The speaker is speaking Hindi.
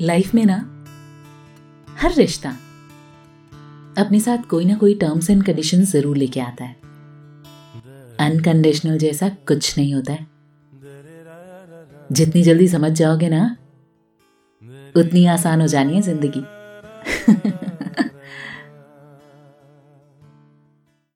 लाइफ में ना, हर रिश्ता अपने साथ कोई ना कोई टर्म्स एंड कंडीशन ज़रूर लेके आता है। अनकंडीशनल जैसा कुछ नहीं होता है। जितनी जल्दी समझ जाओगे ना, उतनी आसान हो जानी है ज़िंदगी।